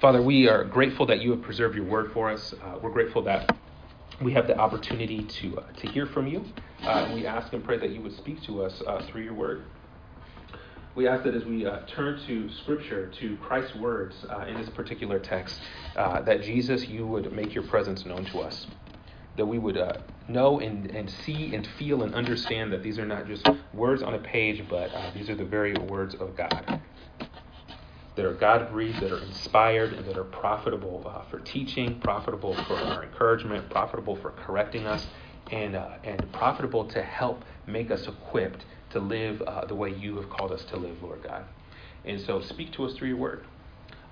Father, we are grateful that you have preserved your word for us. Uh, we're grateful that we have the opportunity to, uh, to hear from you. Uh, we ask and pray that you would speak to us uh, through your word. We ask that as we uh, turn to Scripture, to Christ's words uh, in this particular text, that Jesus, you would make your presence known to us. That we would know and, and see and feel and understand that these are not just words on a page, but these are the very words of God that are God breathed, that are inspired, and that are profitable uh, for teaching, profitable for our encouragement, profitable for correcting us, and, uh, and profitable to help make us equipped to live uh, the way you have called us to live, Lord God. And so speak to us through your word.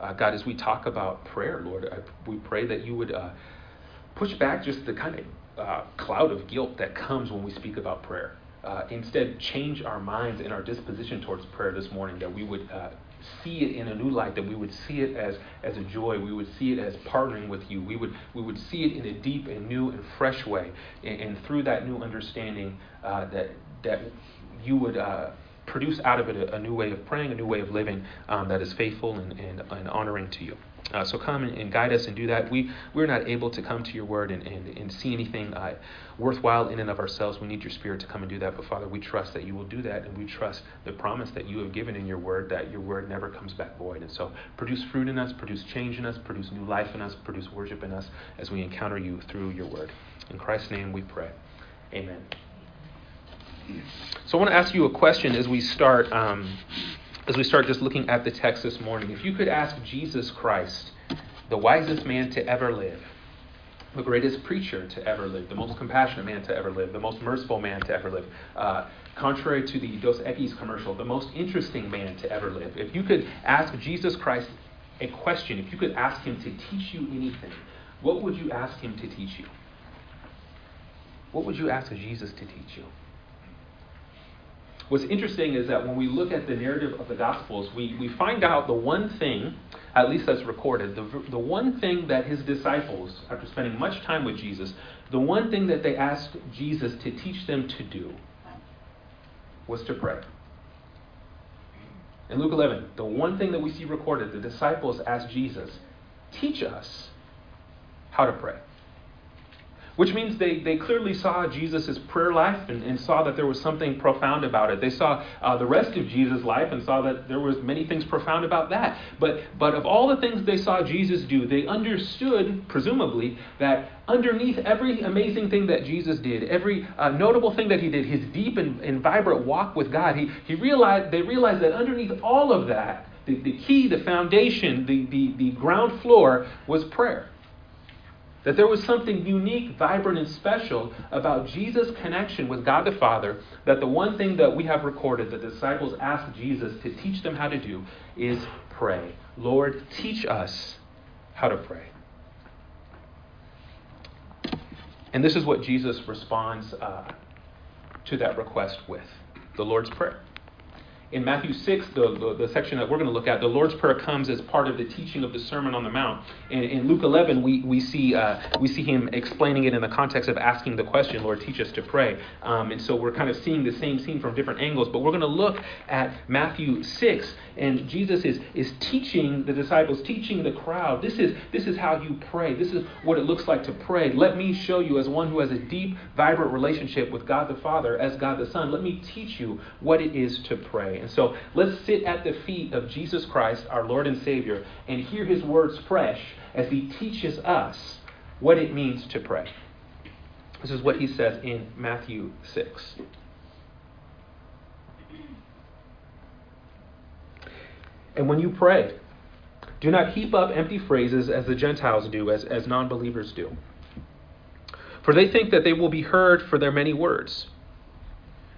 Uh, God, as we talk about prayer, Lord, I, we pray that you would uh, push back just the kind of uh, cloud of guilt that comes when we speak about prayer. instead, change our minds and our disposition towards prayer this morning, that we would see it in a new light, that we would see it as, as a joy. We would see it as partnering with you. We would, we would see it in a deep and new and fresh way. And, and through that new understanding, uh, that, that you would uh, produce out of it a, a, new way of praying, a new way of living um, that is faithful and, and, and honoring to you. Uh, so come and, and, guide us and do that. We, we're not able to come to your word and, and, and see anything uh, worthwhile in and of ourselves. We need your spirit to come and do that. But Father, we trust that you will do that, and we trust the promise that you have given in your word that your word never comes back void. And so produce fruit in us, produce change in us, produce new life in us, produce worship in us as we encounter you through your word. In Christ's name we pray. Amen. So I want to ask you a question as we start. Um, as we start just looking at the text this morning, if you could ask Jesus Christ, the wisest man to ever live, the greatest preacher to ever live, the most compassionate man to ever live, the most merciful man to ever live, uh, contrary to the Dos Equis commercial, the most interesting man to ever live, if you could ask Jesus Christ a question, if you could ask him to teach you anything, what would you ask him to teach you? What would you ask Jesus to teach you? What's interesting is that when we look at the narrative of the Gospels, we, we find out the one thing, at least that's recorded, the, the one thing that his disciples, after spending much time with Jesus, the one thing that they asked Jesus to teach them to do was to pray. In Luke 11, the one thing that we see recorded, the disciples asked Jesus, teach us how to pray which means they, they clearly saw Jesus' prayer life and, and, saw that there was something profound about it. They saw uh, the rest of Jesus' life and saw that there was many things profound about that. But, but of all the things they saw Jesus do, they understood, presumably, that underneath every amazing thing that Jesus did, every uh, notable thing that he did, his deep and, and vibrant walk with God, he, he realized, they realized that underneath all of that, the, the key, the foundation, the, the, the ground floor was prayer. That there was something unique, vibrant, and special about Jesus' connection with God the Father, that the one thing that we have recorded that the disciples asked Jesus to teach them how to do is pray. Lord, teach us how to pray. And this is what Jesus responds uh, to that request with the Lord's Prayer in Matthew 6, the, the, the, section that we're going to look at, the Lord's Prayer comes as part of the teaching of the Sermon on the Mount. And in Luke 11, we, we, see, uh, we see him explaining it in the context of asking the question, Lord, teach us to pray. Um, and so we're kind of seeing the same scene from different angles. But we're going to look at Matthew 6, and Jesus is, is teaching the disciples, teaching the crowd. This is, this is how you pray. This is what it looks like to pray. Let me show you, as one who has a deep, vibrant relationship with God the Father, as God the Son, let me teach you what it is to pray. And so let's sit at the feet of Jesus Christ, our Lord and Savior, and hear his words fresh as he teaches us what it means to pray. This is what he says in Matthew 6. And when you pray, do not heap up empty phrases as the Gentiles do, as, as non believers do. For they think that they will be heard for their many words.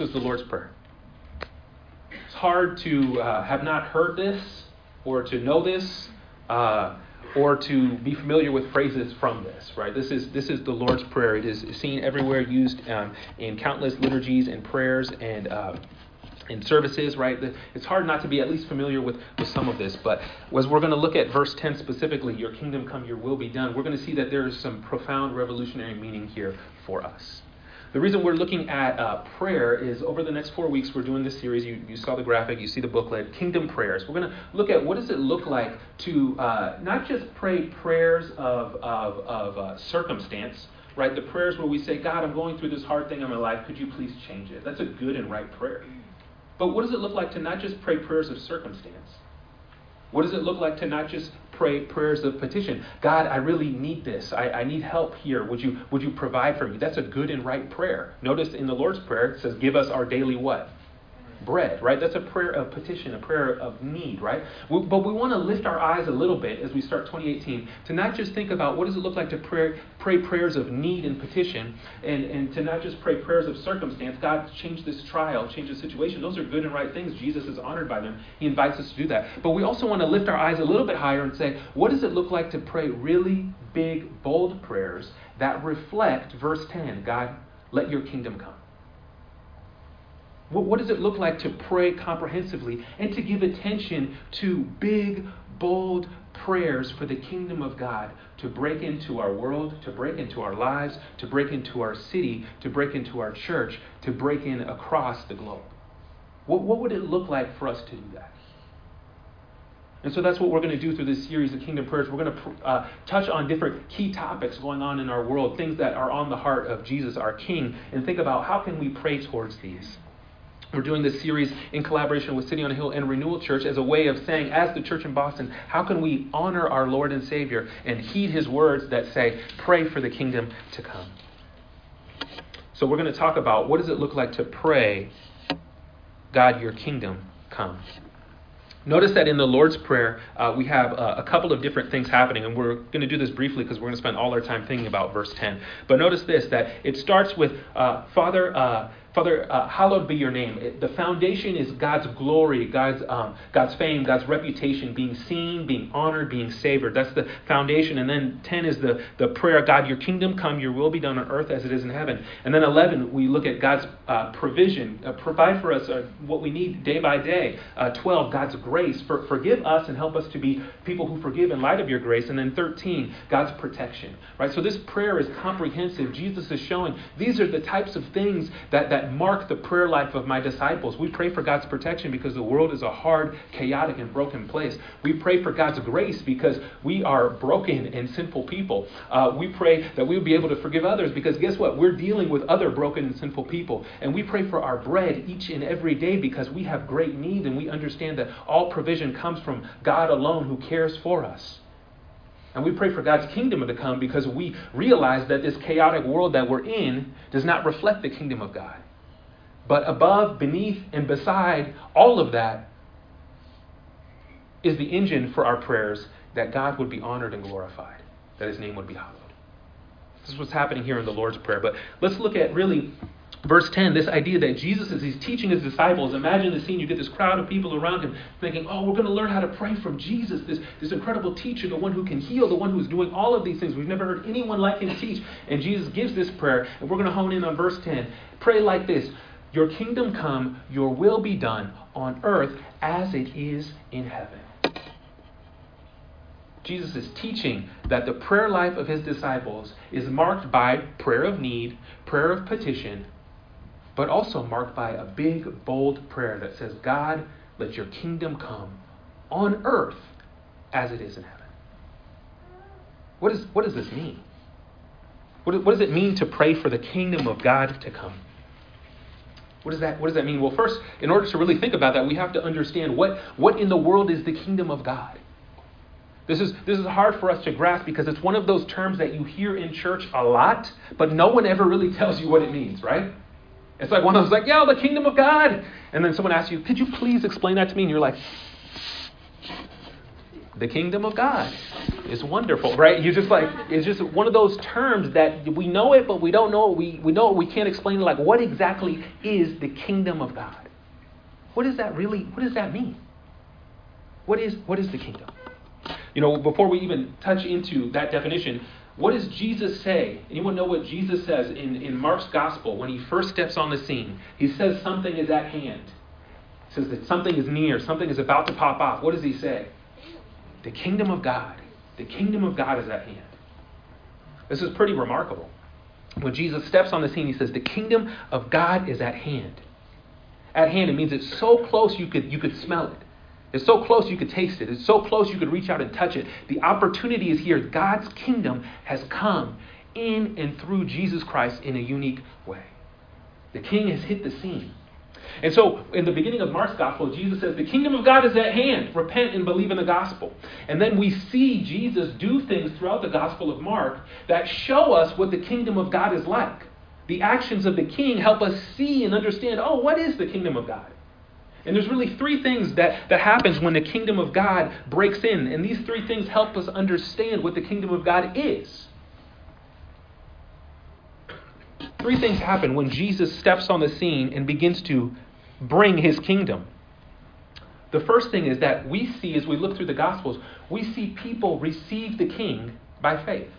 Is the Lord's Prayer. It's hard to uh, have not heard this or to know this uh, or to be familiar with phrases from this, right? This is this is the Lord's Prayer. It is seen everywhere, used um, in countless liturgies and prayers and. Uh, in services, right? It's hard not to be at least familiar with, with some of this. But as we're going to look at verse 10 specifically, Your kingdom come, your will be done, we're going to see that there is some profound revolutionary meaning here for us. The reason we're looking at uh, prayer is over the next four weeks, we're doing this series. You, you saw the graphic, you see the booklet, Kingdom Prayers. We're going to look at what does it look like to uh, not just pray prayers of, of, of uh, circumstance, right? The prayers where we say, God, I'm going through this hard thing in my life. Could you please change it? That's a good and right prayer. But what does it look like to not just pray prayers of circumstance? What does it look like to not just pray prayers of petition. God, I really need this. I, I need help here. Would you, would you provide for me? That's a good and right prayer. Notice in the Lord's Prayer, it says, Give us our daily what? Bread, right? That's a prayer of petition, a prayer of need, right? We, but we want to lift our eyes a little bit as we start 2018 to not just think about what does it look like to pray, pray prayers of need and petition, and, and to not just pray prayers of circumstance. God, change this trial, change the situation. Those are good and right things. Jesus is honored by them. He invites us to do that. But we also want to lift our eyes a little bit higher and say, what does it look like to pray really big, bold prayers that reflect verse 10 God, let your kingdom come? What, what does it look like to pray comprehensively and to give attention to big, bold prayers for the kingdom of God to break into our world, to break into our lives, to break into our city, to break into our church, to break in across the globe? What, what would it look like for us to do that? And so that's what we're going to do through this series of Kingdom Prayers. We're going to uh, touch on different key topics going on in our world, things that are on the heart of Jesus, our King, and think about how can we pray towards these. We're doing this series in collaboration with City on a Hill and Renewal Church as a way of saying, as the church in Boston, how can we honor our Lord and Savior and heed his words that say, pray for the kingdom to come? So we're going to talk about what does it look like to pray, God, your kingdom come. Notice that in the Lord's Prayer, uh, we have uh, a couple of different things happening, and we're going to do this briefly because we're going to spend all our time thinking about verse 10. But notice this that it starts with uh, Father, uh, Father, uh, hallowed be your name. It, the foundation is God's glory, God's, um, God's fame, God's reputation, being seen, being honored, being savored. That's the foundation. And then 10 is the, the prayer God, your kingdom come, your will be done on earth as it is in heaven. And then 11, we look at God's uh, provision, uh, provide for us uh, what we need day by day. Uh, 12, God's grace, for, forgive us and help us to be people who forgive in light of your grace. And then 13, God's protection. Right? So this prayer is comprehensive. Jesus is showing these are the types of things that, that that mark the prayer life of my disciples. We pray for God's protection because the world is a hard, chaotic, and broken place. We pray for God's grace because we are broken and sinful people. Uh, we pray that we would be able to forgive others because guess what? We're dealing with other broken and sinful people. And we pray for our bread each and every day because we have great need and we understand that all provision comes from God alone who cares for us. And we pray for God's kingdom to come because we realize that this chaotic world that we're in does not reflect the kingdom of God. But above, beneath, and beside all of that is the engine for our prayers that God would be honored and glorified, that his name would be hallowed. This is what's happening here in the Lord's Prayer. But let's look at really verse 10 this idea that Jesus, as he's teaching his disciples, imagine the scene. You get this crowd of people around him thinking, oh, we're going to learn how to pray from Jesus, this, this incredible teacher, the one who can heal, the one who's doing all of these things. We've never heard anyone like him teach. And Jesus gives this prayer, and we're going to hone in on verse 10. Pray like this your kingdom come, your will be done on earth as it is in heaven. Jesus is teaching that the prayer life of his disciples is marked by prayer of need, prayer of petition, but also marked by a big, bold prayer that says, God, let your kingdom come on earth as it is in heaven. What, is, what does this mean? What, what does it mean to pray for the kingdom of God to come? What does that, what does that mean? Well, first, in order to really think about that, we have to understand what, what in the world is the kingdom of God. This is, this is hard for us to grasp because it's one of those terms that you hear in church a lot, but no one ever really tells you what it means, right? It's like one of those, like, yeah, the kingdom of God. And then someone asks you, could you please explain that to me? And you're like, the kingdom of God is wonderful, right? You just like it's just one of those terms that we know it, but we don't know it. We we know it, we can't explain it. Like, what exactly is the kingdom of God? What does that really? What does that mean? What is what is the kingdom? You know, before we even touch into that definition, what does Jesus say? Anyone know what Jesus says in, in Mark's gospel when he first steps on the scene? He says something is at hand. He says that something is near, something is about to pop off. What does he say? The kingdom of God. The kingdom of God is at hand. This is pretty remarkable. When Jesus steps on the scene, he says, The kingdom of God is at hand. At hand, it means it's so close you could, you could smell it. It's so close you could taste it. It's so close you could reach out and touch it. The opportunity is here. God's kingdom has come in and through Jesus Christ in a unique way. The king has hit the scene. And so, in the beginning of Mark's gospel, Jesus says, The kingdom of God is at hand. Repent and believe in the gospel. And then we see Jesus do things throughout the gospel of Mark that show us what the kingdom of God is like. The actions of the king help us see and understand oh, what is the kingdom of God? And there's really three things that, that happens when the kingdom of God breaks in. And these three things help us understand what the kingdom of God is. Three things happen when Jesus steps on the scene and begins to bring his kingdom. The first thing is that we see, as we look through the Gospels, we see people receive the king by faith.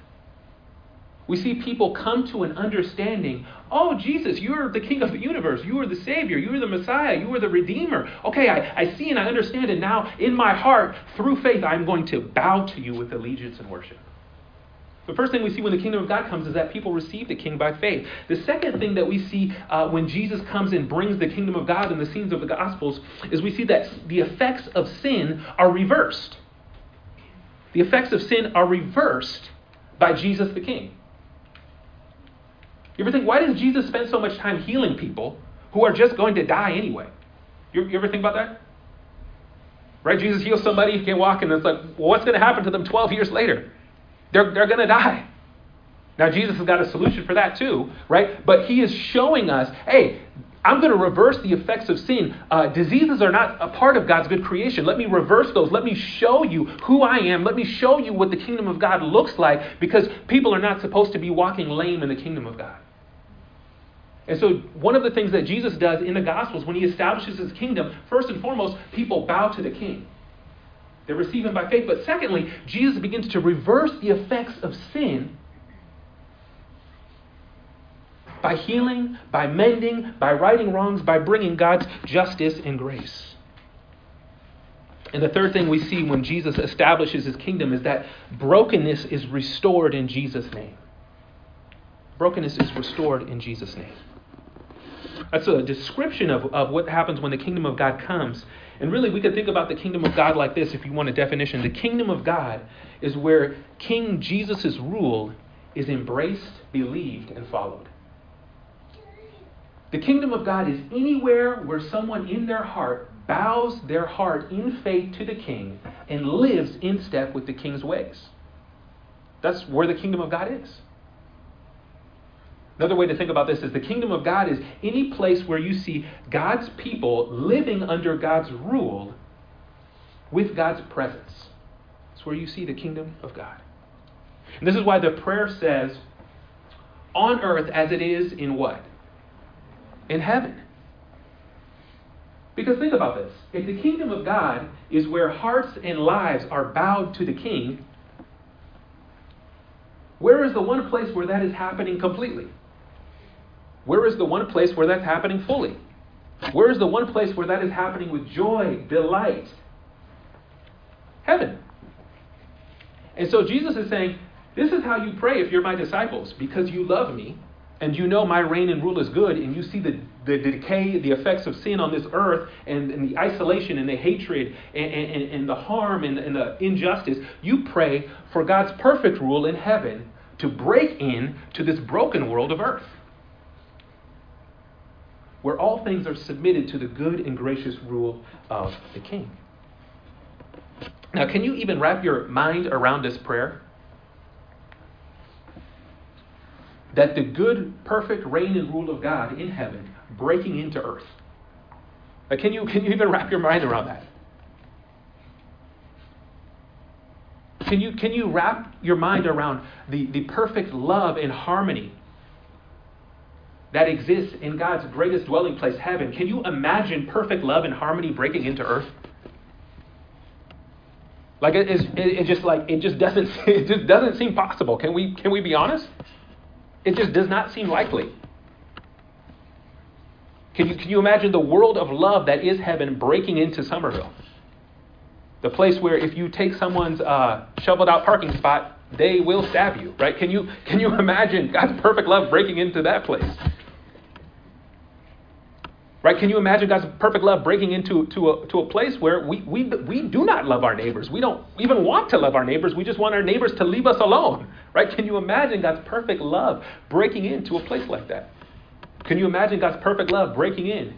We see people come to an understanding oh, Jesus, you're the king of the universe. You are the Savior. You are the Messiah. You are the Redeemer. Okay, I, I see and I understand And now. In my heart, through faith, I'm going to bow to you with allegiance and worship. The first thing we see when the kingdom of God comes is that people receive the king by faith. The second thing that we see uh, when Jesus comes and brings the kingdom of God in the scenes of the Gospels is we see that the effects of sin are reversed. The effects of sin are reversed by Jesus the King. You ever think, why does Jesus spend so much time healing people who are just going to die anyway? You, you ever think about that? Right? Jesus heals somebody who can't walk, and it's like, well, what's going to happen to them 12 years later? They're, they're going to die. Now, Jesus has got a solution for that too, right? But he is showing us, hey, I'm going to reverse the effects of sin. Uh, diseases are not a part of God's good creation. Let me reverse those. Let me show you who I am. Let me show you what the kingdom of God looks like because people are not supposed to be walking lame in the kingdom of God. And so, one of the things that Jesus does in the Gospels when he establishes his kingdom, first and foremost, people bow to the king. They receive him by faith. But secondly, Jesus begins to reverse the effects of sin by healing, by mending, by righting wrongs, by bringing God's justice and grace. And the third thing we see when Jesus establishes his kingdom is that brokenness is restored in Jesus' name. Brokenness is restored in Jesus' name. That's a description of, of what happens when the kingdom of God comes. And really, we could think about the kingdom of God like this if you want a definition. The kingdom of God is where King Jesus' rule is embraced, believed, and followed. The kingdom of God is anywhere where someone in their heart bows their heart in faith to the king and lives in step with the king's ways. That's where the kingdom of God is. Another way to think about this is the kingdom of God is any place where you see God's people living under God's rule with God's presence. It's where you see the kingdom of God. And this is why the prayer says, on earth as it is in what? In heaven. Because think about this. If the kingdom of God is where hearts and lives are bowed to the king, where is the one place where that is happening completely? Where is the one place where that's happening fully? Where is the one place where that is happening with joy, delight? Heaven. And so Jesus is saying, This is how you pray if you're my disciples, because you love me and you know my reign and rule is good, and you see the, the, decay, the effects of sin on this earth, and, and the isolation and the hatred and, and, and the harm and, and the injustice, you pray for God's perfect rule in heaven to break in to this broken world of earth where all things are submitted to the good and gracious rule of the king. Now, can you even wrap your mind around this prayer? That the good, perfect reign and rule of God in heaven breaking into earth. Can, you, can you even wrap your mind around that? Can you, can you wrap your mind around the, the perfect love and harmony that exists in God's greatest dwelling place, heaven. Can you imagine perfect love and harmony breaking into earth? Like it, it, it just like it just doesn't it just doesn't seem possible. Can we can we be honest? It just does not seem likely. Can you, can you imagine the world of love that is heaven breaking into Somerville? The place where if you take someone's uh, shoveled out parking spot, they will stab you, right? Can you, can you imagine God's perfect love breaking into that place? Right? Can you imagine God's perfect love breaking into to a, to a place where we, we, we do not love our neighbors? We don't even want to love our neighbors. We just want our neighbors to leave us alone. Right? Can you imagine God's perfect love breaking into a place like that? Can you imagine God's perfect love breaking in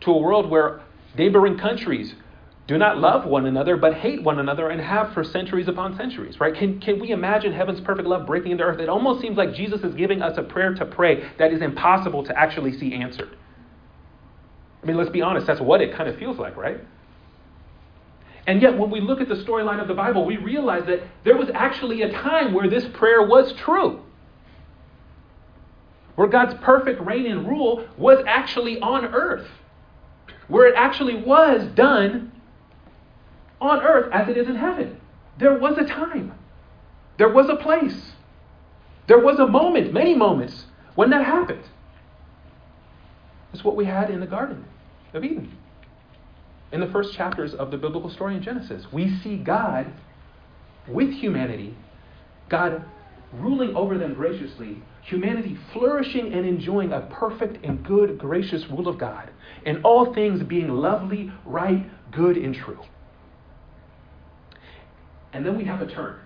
to a world where neighboring countries do not love one another but hate one another and have for centuries upon centuries, right? Can, can we imagine heaven's perfect love breaking into earth? It almost seems like Jesus is giving us a prayer to pray that is impossible to actually see answered. I mean, let's be honest, that's what it kind of feels like, right? And yet, when we look at the storyline of the Bible, we realize that there was actually a time where this prayer was true where God's perfect reign and rule was actually on earth, where it actually was done on earth as it is in heaven. There was a time, there was a place, there was a moment, many moments, when that happened. It's what we had in the Garden of Eden. In the first chapters of the biblical story in Genesis, we see God with humanity, God ruling over them graciously, humanity flourishing and enjoying a perfect and good, gracious rule of God, and all things being lovely, right, good, and true. And then we have a turn.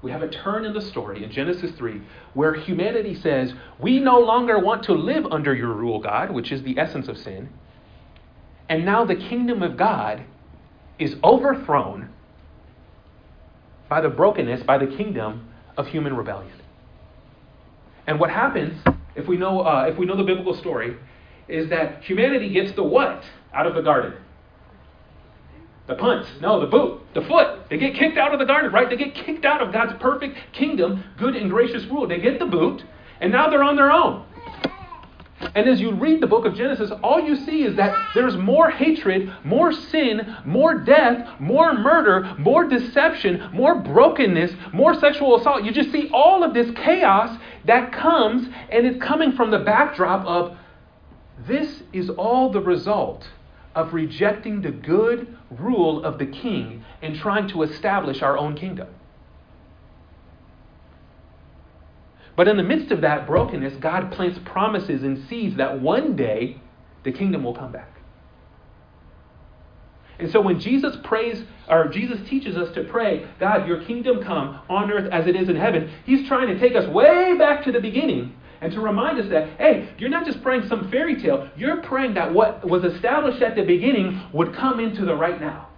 We have a turn in the story in Genesis 3 where humanity says, We no longer want to live under your rule, God, which is the essence of sin. And now the kingdom of God is overthrown by the brokenness, by the kingdom of human rebellion. And what happens, if we know, uh, if we know the biblical story, is that humanity gets the what out of the garden? The punt, no, the boot, the foot. They get kicked out of the garden, right? They get kicked out of God's perfect kingdom, good and gracious rule. They get the boot, and now they're on their own. And as you read the book of Genesis, all you see is that there's more hatred, more sin, more death, more murder, more deception, more brokenness, more sexual assault. You just see all of this chaos that comes, and it's coming from the backdrop of this is all the result of rejecting the good rule of the king and trying to establish our own kingdom. But in the midst of that brokenness, God plants promises and seeds that one day the kingdom will come back. And so when Jesus prays, or Jesus teaches us to pray, God, your kingdom come on earth as it is in heaven, he's trying to take us way back to the beginning and to remind us that, hey, you're not just praying some fairy tale, you're praying that what was established at the beginning would come into the right now.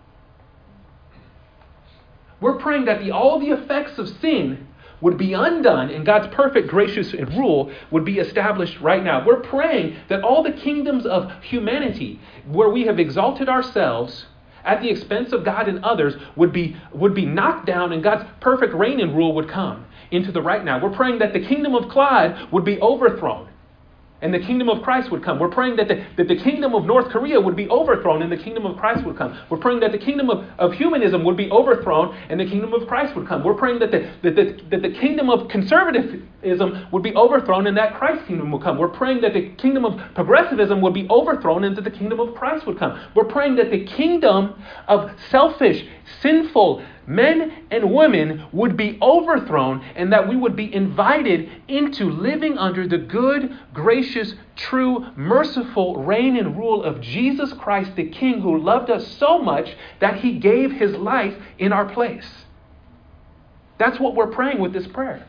We're praying that the, all the effects of sin would be undone and God's perfect gracious rule would be established right now. We're praying that all the kingdoms of humanity, where we have exalted ourselves at the expense of God and others, would be, would be knocked down and God's perfect reign and rule would come into the right now. We're praying that the kingdom of Clyde would be overthrown and the kingdom of Christ would come. We're praying that the, that the kingdom of North Korea would be overthrown and the kingdom of Christ would come. We're praying that the kingdom of, of humanism would be overthrown and the kingdom of Christ would come. We're praying that the, that, the, that the kingdom of conservatism would be overthrown and that Christ's kingdom would come. We're praying that the kingdom of progressivism would be overthrown and that the kingdom of Christ would come. We're praying that the kingdom of selfish, sinful, men and women would be overthrown and that we would be invited into living under the good, gracious, true, merciful reign and rule of Jesus Christ, the King who loved us so much that he gave his life in our place. That's what we're praying with this prayer.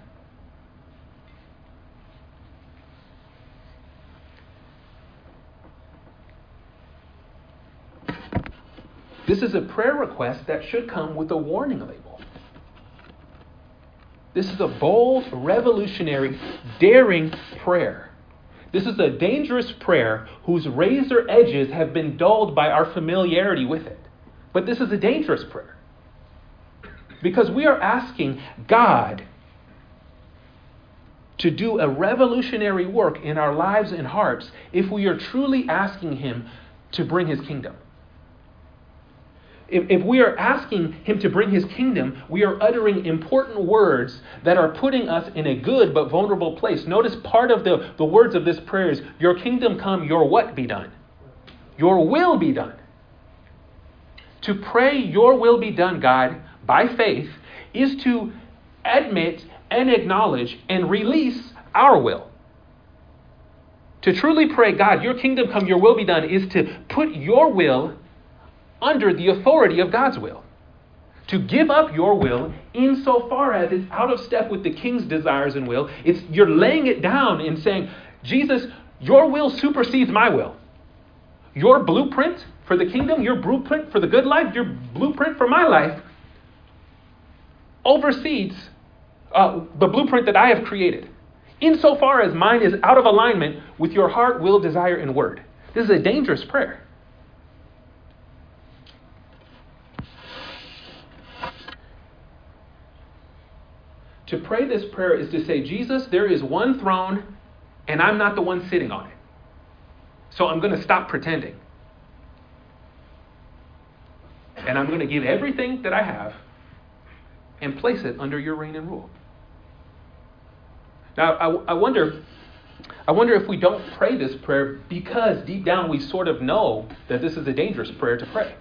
This is a prayer request that should come with a warning label. This is a bold, revolutionary, daring prayer. This is a dangerous prayer whose razor edges have been dulled by our familiarity with it. But this is a dangerous prayer. Because we are asking God to do a revolutionary work in our lives and hearts if we are truly asking Him to bring His kingdom if, if we are asking Him to bring His kingdom, we are uttering important words that are putting us in a good but vulnerable place. Notice part of the, the words of this prayer is, Your kingdom come, your what be done? Your will be done. To pray, Your will be done, God, by faith, is to admit and acknowledge and release our will. To truly pray, God, your kingdom come, your will be done, is to put your will under the authority of God's will. To give up your will insofar as it's out of step with the king's desires and will, it's you're laying it down and saying, Jesus, your will supersedes my will. Your blueprint for the kingdom, your blueprint for the good life, your blueprint for my life oversees uh, the blueprint that I have created, insofar as mine is out of alignment with your heart, will, desire, and word. This is a dangerous prayer. To pray this prayer is to say, Jesus, there is one throne, and I'm not the one sitting on it. So I'm going to stop pretending. And I'm going to give everything that I have and place it under your reign and rule. Now, I, I, wonder, I wonder if we don't pray this prayer because deep down we sort of know that this is a dangerous prayer to pray.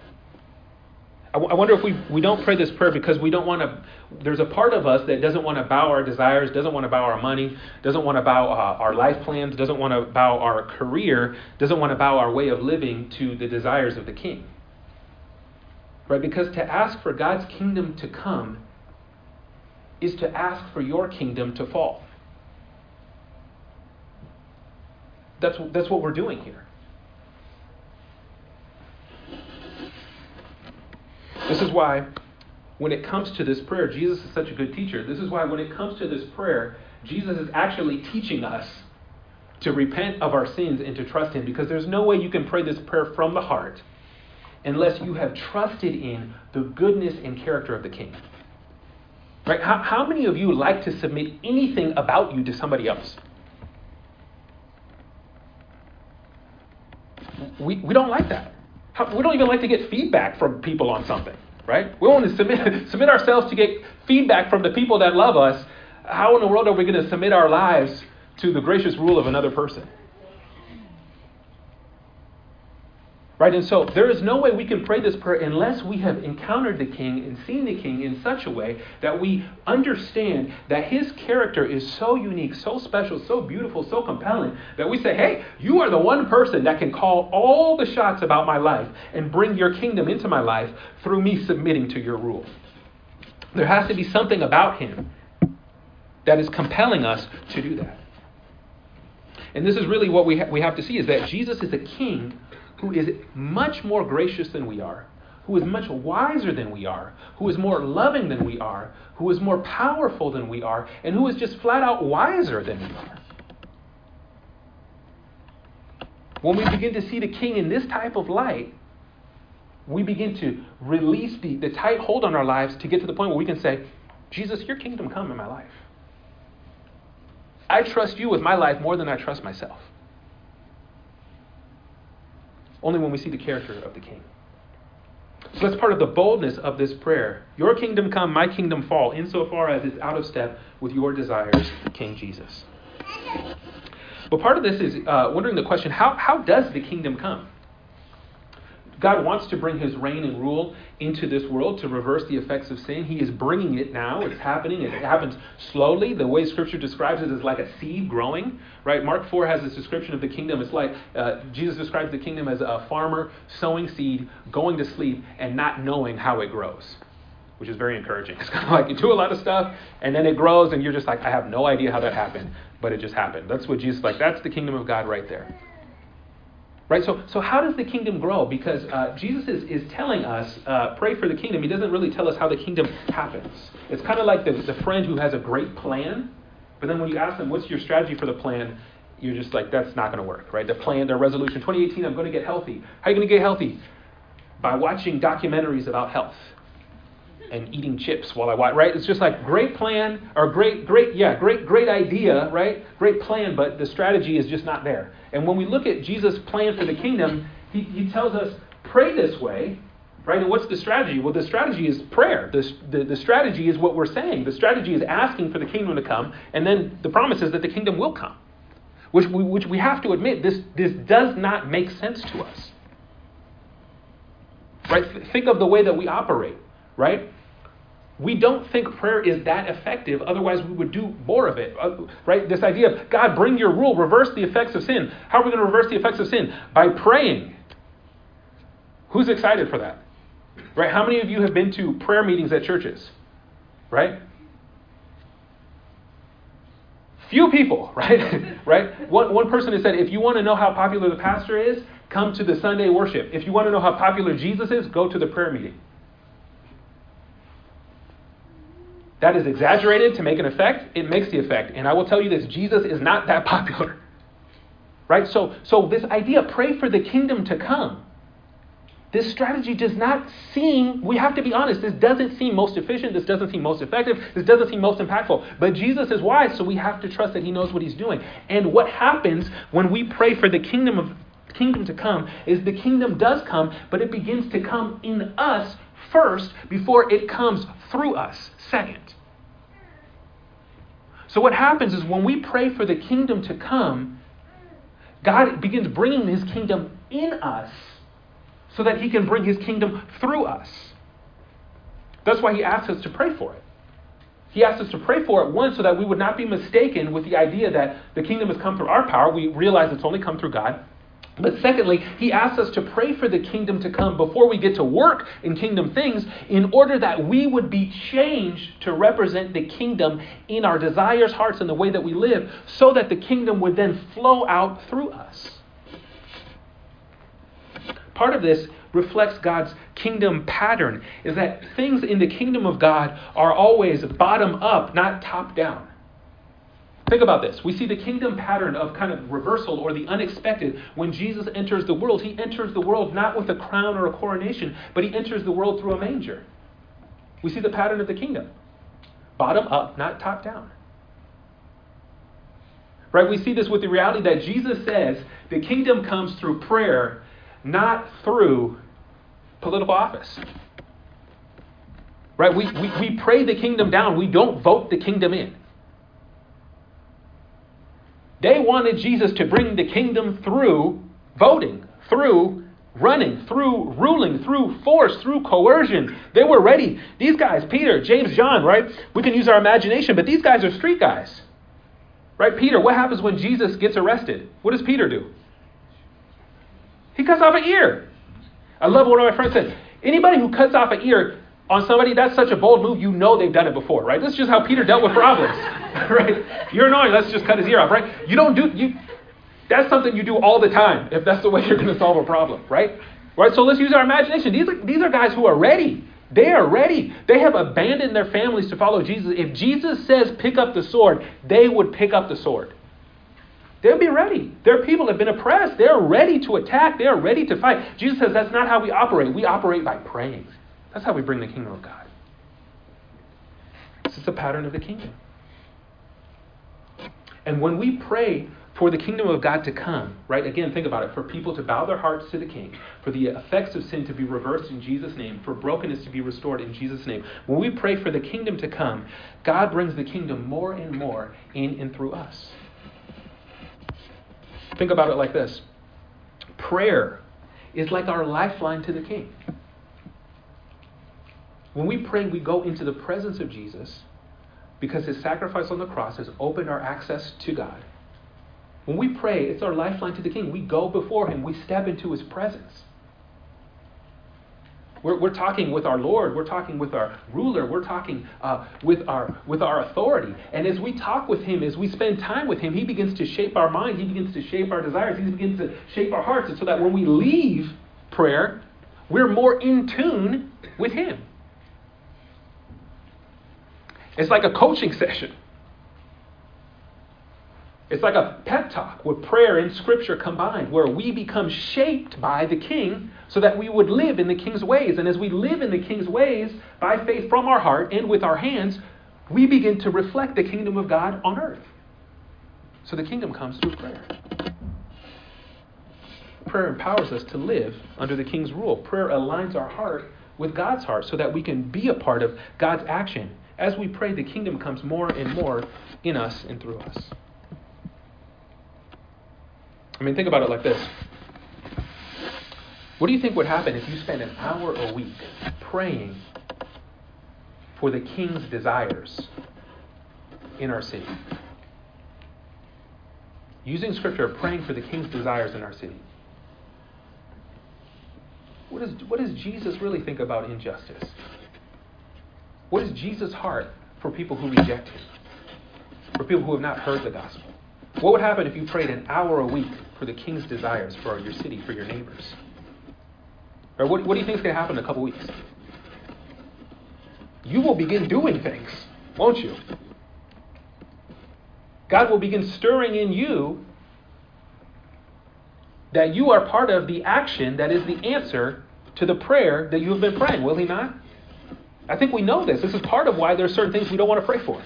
I, wonder if we, we don't pray this prayer because we don't want to. There's a part of us that doesn't want to bow our desires, doesn't want to bow our money, doesn't want to bow uh, our life plans, doesn't want to bow our career, doesn't want to bow our way of living to the desires of the king. Right? Because to ask for God's kingdom to come is to ask for your kingdom to fall. That's, that's what we're doing here. This is why, when it comes to this prayer, Jesus is such a good teacher. This is why, when it comes to this prayer, Jesus is actually teaching us to repent of our sins and to trust Him because there's no way you can pray this prayer from the heart unless you have trusted in the goodness and character of the King. Right? How, how many of you like to submit anything about you to somebody else? We, we don't like that. How, we don't even like to get feedback from people on something, right? We want to submit, submit ourselves to get feedback from the people that love us. How in the world are we going to submit our lives to the gracious rule of another person? Right? And so there is no way we can pray this prayer unless we have encountered the King and seen the King in such a way that we understand that his character is so unique, so special, so beautiful, so compelling that we say, hey, you are the one person that can call all the shots about my life and bring your kingdom into my life through me submitting to your rule. There has to be something about him that is compelling us to do that. And this is really what we, ha- we have to see is that Jesus is a king who is much more gracious than we are, who is much wiser than we are, who is more loving than we are, who is more powerful than we are, and who is just flat out wiser than we are. When we begin to see the king in this type of light, we begin to release the, the tight hold on our lives to get to the point where we can say, Jesus, your kingdom come in my life. I trust you with my life more than I trust myself. Only when we see the character of the king. So that's part of the boldness of this prayer. Your kingdom come, my kingdom fall, insofar as it's out of step with your desires, King Jesus. But part of this is uh, wondering the question how, how does the kingdom come? God wants to bring his reign and rule into this world to reverse the effects of sin. He is bringing it now. It's happening. It happens slowly. The way Scripture describes it is like a seed growing, right? Mark 4 has this description of the kingdom. It's like uh, Jesus describes the kingdom as a farmer sowing seed, going to sleep, and not knowing how it grows, which is very encouraging. It's kind of like you do a lot of stuff, and then it grows, and you're just like, I have no idea how that happened, but it just happened. That's what Jesus like. That's the kingdom of God right there. Right? So, so how does the kingdom grow? Because uh, Jesus is, is telling us, uh, pray for the kingdom. He doesn't really tell us how the kingdom happens. It's kind of like the, the friend who has a great plan, but then when you ask them, what's your strategy for the plan? You're just like, that's not going to work, right? The plan, their resolution, 2018, I'm going to get healthy. How are you going to get healthy? By watching documentaries about health and eating chips while I watch, right? It's just like great plan or great, great, yeah, great, great idea, right? Great plan, but the strategy is just not there. And when we look at Jesus' plan for the kingdom, he, he tells us, pray this way, Right? And what's the strategy? Well, the strategy is prayer. The, the, the strategy is what we're saying. The strategy is asking for the kingdom to come, and then the promise is that the kingdom will come. Which we, which we have to admit, this, this does not make sense to us. Right? Think of the way that we operate, right? We don't think prayer is that effective, otherwise, we would do more of it. Uh, right? This idea of God, bring your rule, reverse the effects of sin. How are we going to reverse the effects of sin? By praying. Who's excited for that? Right? How many of you have been to prayer meetings at churches? Right? Few people, right? right? One, one person has said, if you want to know how popular the pastor is, come to the Sunday worship. If you want to know how popular Jesus is, go to the prayer meeting. That is exaggerated to make an effect. It makes the effect. And I will tell you this Jesus is not that popular. Right? So, so this idea, pray for the kingdom to come. This strategy does not seem, we have to be honest, this doesn't seem most efficient, this doesn't seem most effective, this doesn't seem most impactful. But Jesus is wise, so we have to trust that he knows what he's doing. And what happens when we pray for the kingdom of kingdom to come is the kingdom does come, but it begins to come in us first before it comes through us second. So what happens is when we pray for the kingdom to come, God begins bringing his kingdom in us so that he can bring his kingdom through us. That's why he asks us to pray for it. He asks us to pray for it, one, so that we would not be mistaken with the idea that the kingdom has come through our power. We realize it's only come through God. But secondly, he asks us to pray for the kingdom to come before we get to work in kingdom things in order that we would be changed to represent the kingdom in our desires, hearts, and the way that we live, so that the kingdom would then flow out through us. Part of this reflects God's kingdom pattern, is that things in the kingdom of God are always bottom up, not top down. Think about this. We see the kingdom pattern of kind of reversal or the unexpected. When Jesus enters the world, he enters the world not with a crown or a coronation, but he enters the world through a manger. We see the pattern of the kingdom bottom up, not top down. Right? We see this with the reality that Jesus says the kingdom comes through prayer not through political office. Right? We, we, we pray the kingdom down, we don't vote the kingdom in. They wanted Jesus to bring the kingdom through voting, through running, through ruling, through force, through coercion. They were ready. These guys, Peter, James, John, right? We can use our imagination, but these guys are street guys. Right? Peter, what happens when Jesus gets arrested? What does Peter do? He cuts off an ear. I love what one of my friends said. Anybody who cuts off an ear on somebody, that's such a bold move, you know they've done it before, right? This is just how Peter dealt with problems, right? You're annoying, let's just cut his ear off, right? You don't do, you, that's something you do all the time if that's the way you're going to solve a problem, right? Right? So let's use our imagination. These are, these are guys who are ready. They are ready. They have abandoned their families to follow Jesus. If Jesus says pick up the sword, they would pick up the sword. They'll be ready. Their people have been oppressed. They're ready to attack. They're ready to fight. Jesus says that's not how we operate. We operate by praying. That's how we bring the kingdom of God. This is the pattern of the kingdom. And when we pray for the kingdom of God to come, right? Again, think about it. For people to bow their hearts to the king, for the effects of sin to be reversed in Jesus' name, for brokenness to be restored in Jesus' name. When we pray for the kingdom to come, God brings the kingdom more and more in and through us. Think about it like this prayer is like our lifeline to the king. When we pray, we go into the presence of Jesus because his sacrifice on the cross has opened our access to God. When we pray, it's our lifeline to the king. We go before him, we step into his presence. We're, we're talking with our Lord. We're talking with our ruler. We're talking uh, with, our, with our authority. And as we talk with Him, as we spend time with Him, He begins to shape our mind. He begins to shape our desires. He begins to shape our hearts. And so that when we leave prayer, we're more in tune with Him. It's like a coaching session. It's like a pep talk with prayer and scripture combined, where we become shaped by the King so that we would live in the King's ways. And as we live in the King's ways by faith from our heart and with our hands, we begin to reflect the kingdom of God on earth. So the kingdom comes through prayer. prayer empowers us to live under the king's rule. Prayer aligns our heart with God's heart so that we can be a part of God's action. As we pray, the kingdom comes more and more in us and through us. I mean, think about it like this. What do you think would happen if you spent an hour a week praying for the king's desires in our city? Using scripture, praying for the king's desires in our city. What, is, what does Jesus really think about injustice? What is Jesus' heart for people who reject him? For people who have not heard the gospel? What would happen if you prayed an hour a week for the king's desires for your city, for your neighbors? Or what, what do you think is going to happen in a couple weeks? You will begin doing things, won't you? God will begin stirring in you that you are part of the action that is the answer to the prayer that you have been praying, will He not? I think we know this. This is part of why there are certain things we don't want to pray for.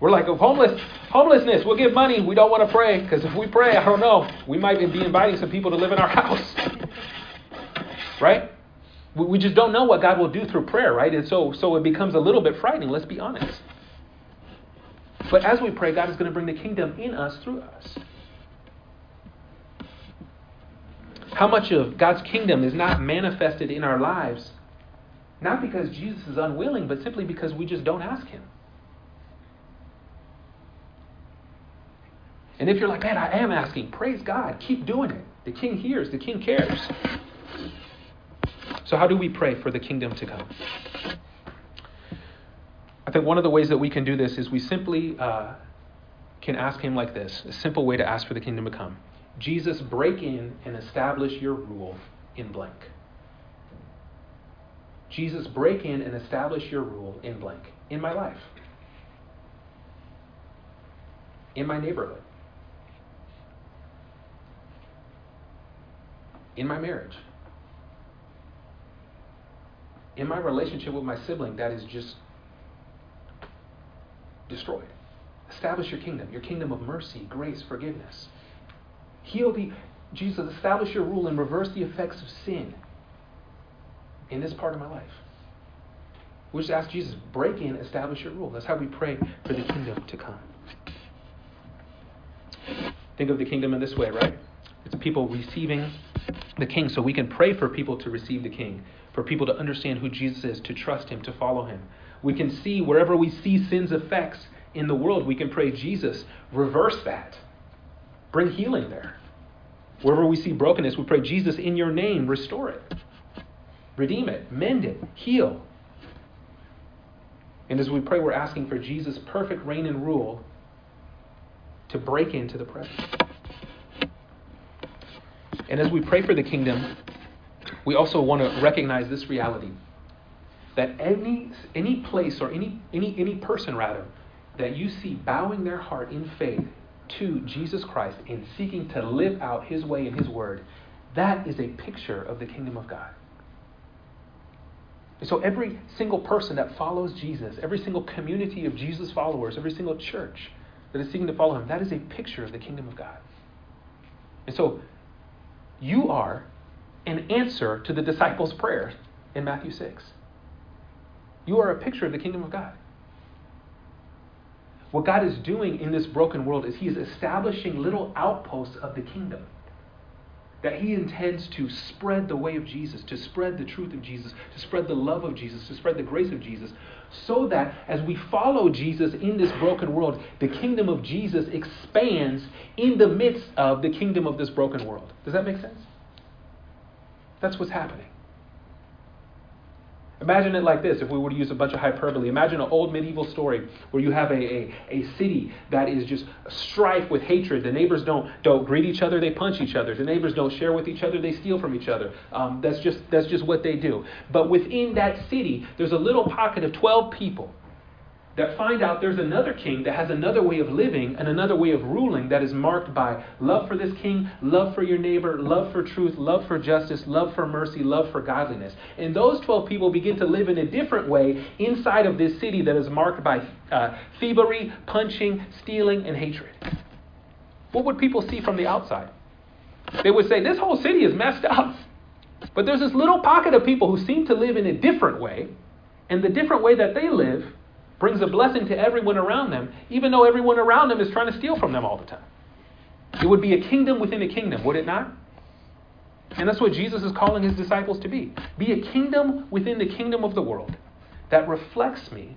We're like, oh, homeless, homelessness, we'll give money. We don't want to pray because if we pray, I don't know, we might be inviting some people to live in our house. right? We just don't know what God will do through prayer, right? And so, so it becomes a little bit frightening, let's be honest. But as we pray, God is going to bring the kingdom in us through us. How much of God's kingdom is not manifested in our lives, not because Jesus is unwilling, but simply because we just don't ask Him? And if you're like, man, I am asking, praise God, keep doing it. The King hears, the King cares. So, how do we pray for the kingdom to come? I think one of the ways that we can do this is we simply uh, can ask Him like this a simple way to ask for the kingdom to come Jesus, break in and establish your rule in blank. Jesus, break in and establish your rule in blank in my life, in my neighborhood, in my marriage, in my relationship with my sibling that is just destroyed. Establish your kingdom, your kingdom of mercy, grace, forgiveness. Heal the, Jesus, establish your rule and reverse the effects of sin in this part of my life. We just ask Jesus, break in, establish your rule. That's how we pray for the kingdom to come. Think of the kingdom in this way, right? It's people receiving the king. So we can pray for people to receive the king, for people to understand who Jesus is, to trust him, to follow him. We can see wherever we see sin's effects in the world, we can pray, Jesus, reverse that. Bring healing there. Wherever we see brokenness, we pray, Jesus, in your name, restore it. Redeem it, mend it, heal. And as we pray, we're asking for Jesus' perfect reign and rule to break into the present. And as we pray for the kingdom, we also want to recognize this reality that any, any place or any, any, any person, rather, that you see bowing their heart in faith to Jesus Christ and seeking to live out his way and his word, that is a picture of the kingdom of God. So every single person that follows Jesus, every single community of Jesus followers, every single church that is seeking to follow him, that is a picture of the kingdom of God. And so you are an answer to the disciples' prayer in Matthew 6. You are a picture of the kingdom of God. What God is doing in this broken world is He is establishing little outposts of the kingdom. That He intends to spread the way of Jesus, to spread the truth of Jesus, to spread the love of Jesus, to spread the grace of Jesus, so that as we follow Jesus in this broken world, the kingdom of Jesus expands in the midst of the kingdom of this broken world. Does that make sense? That's what's happening. Imagine it like this if we were to use a bunch of hyperbole. Imagine an old medieval story where you have a, a, a city that is just strife with hatred. The neighbors don't, don't greet each other, they punch each other. The neighbors don't share with each other, they steal from each other. Um, that's, just, that's just what they do. But within that city, there's a little pocket of 12 people that find out there's another king that has another way of living and another way of ruling that is marked by love for this king, love for your neighbor, love for truth, love for justice, love for mercy, love for godliness. And those 12 people begin to live in a different way inside of this city that is marked by uh, thievery, punching, stealing, and hatred. What would people see from the outside? They would say, This whole city is messed up. But there's this little pocket of people who seem to live in a different way, and the different way that they live brings a blessing to everyone around them, even though everyone around them is trying to steal from them all the time. It would be a kingdom within a kingdom, would it not? And that's what Jesus is calling his disciples to be. Be a kingdom within the kingdom of the world that reflects me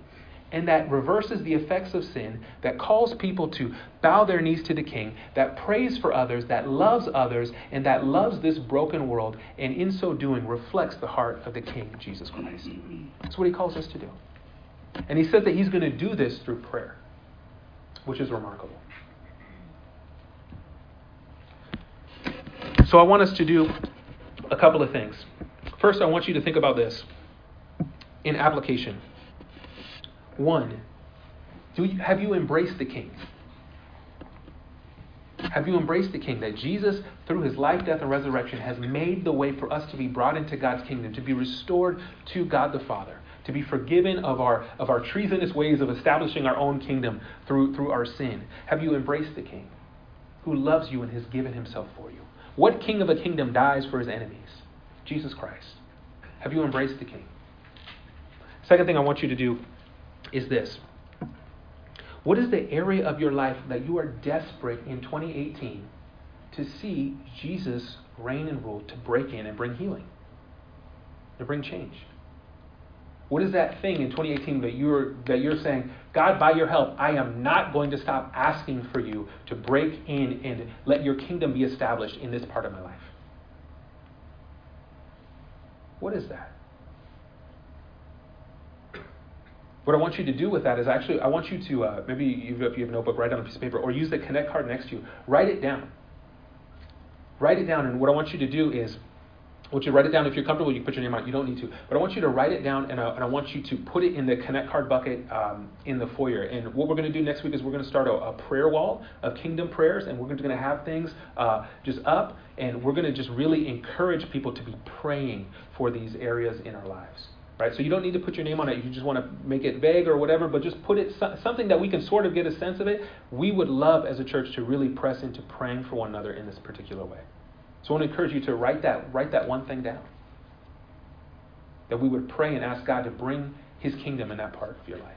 and that reverses the effects of sin, that calls people to bow their knees to the King, that prays for others, that loves others, and that loves this broken world, and in so doing reflects the heart of the King, Jesus Christ. That's what he calls us to do. And he says that he's going to do this through prayer, which is remarkable. So I want us to do a couple of things. First, I want you to think about this in application. One, do you, have you embraced the King? Have you embraced the King? That Jesus, through his life, death, and resurrection, has made the way for us to be brought into God's kingdom, to be restored to God the Father, to be forgiven of our, of our treasonous ways of establishing our own kingdom through, through our sin. Have you embraced the King who loves you and has given himself for you? What king of a kingdom dies for his enemies? Jesus Christ. Have you embraced the King? Second thing I want you to do is this What is the area of your life that you are desperate in 2018 to see Jesus reign and rule, to break in and bring healing, to bring change? What is that thing in 2018 that you're that you're saying, God, by your help, I am not going to stop asking for you to break in and let your kingdom be established in this part of my life? What is that? What I want you to do with that is actually, I want you to, uh, maybe you, if you have a notebook, write down a piece of paper, or use the Connect card next to you. Write it down. Write it down, and what I want you to do is, I want you to write it down. If you're comfortable, you can put your name on it. You don't need to. But I want you to write it down, and I, and I want you to put it in the Connect card bucket um, in the foyer. And what we're going to do next week is we're going to start a, a prayer wall of kingdom prayers, and we're going to have things uh, just up, and we're going to just really encourage people to be praying for these areas in our lives. Right? So you don't need to put your name on it. You just want to make it vague or whatever, but just put it something that we can sort of get a sense of it. We would love as a church to really press into praying for one another in this particular way. So I want to encourage you to write that write that one thing down. That we would pray and ask God to bring his kingdom in that part of your life.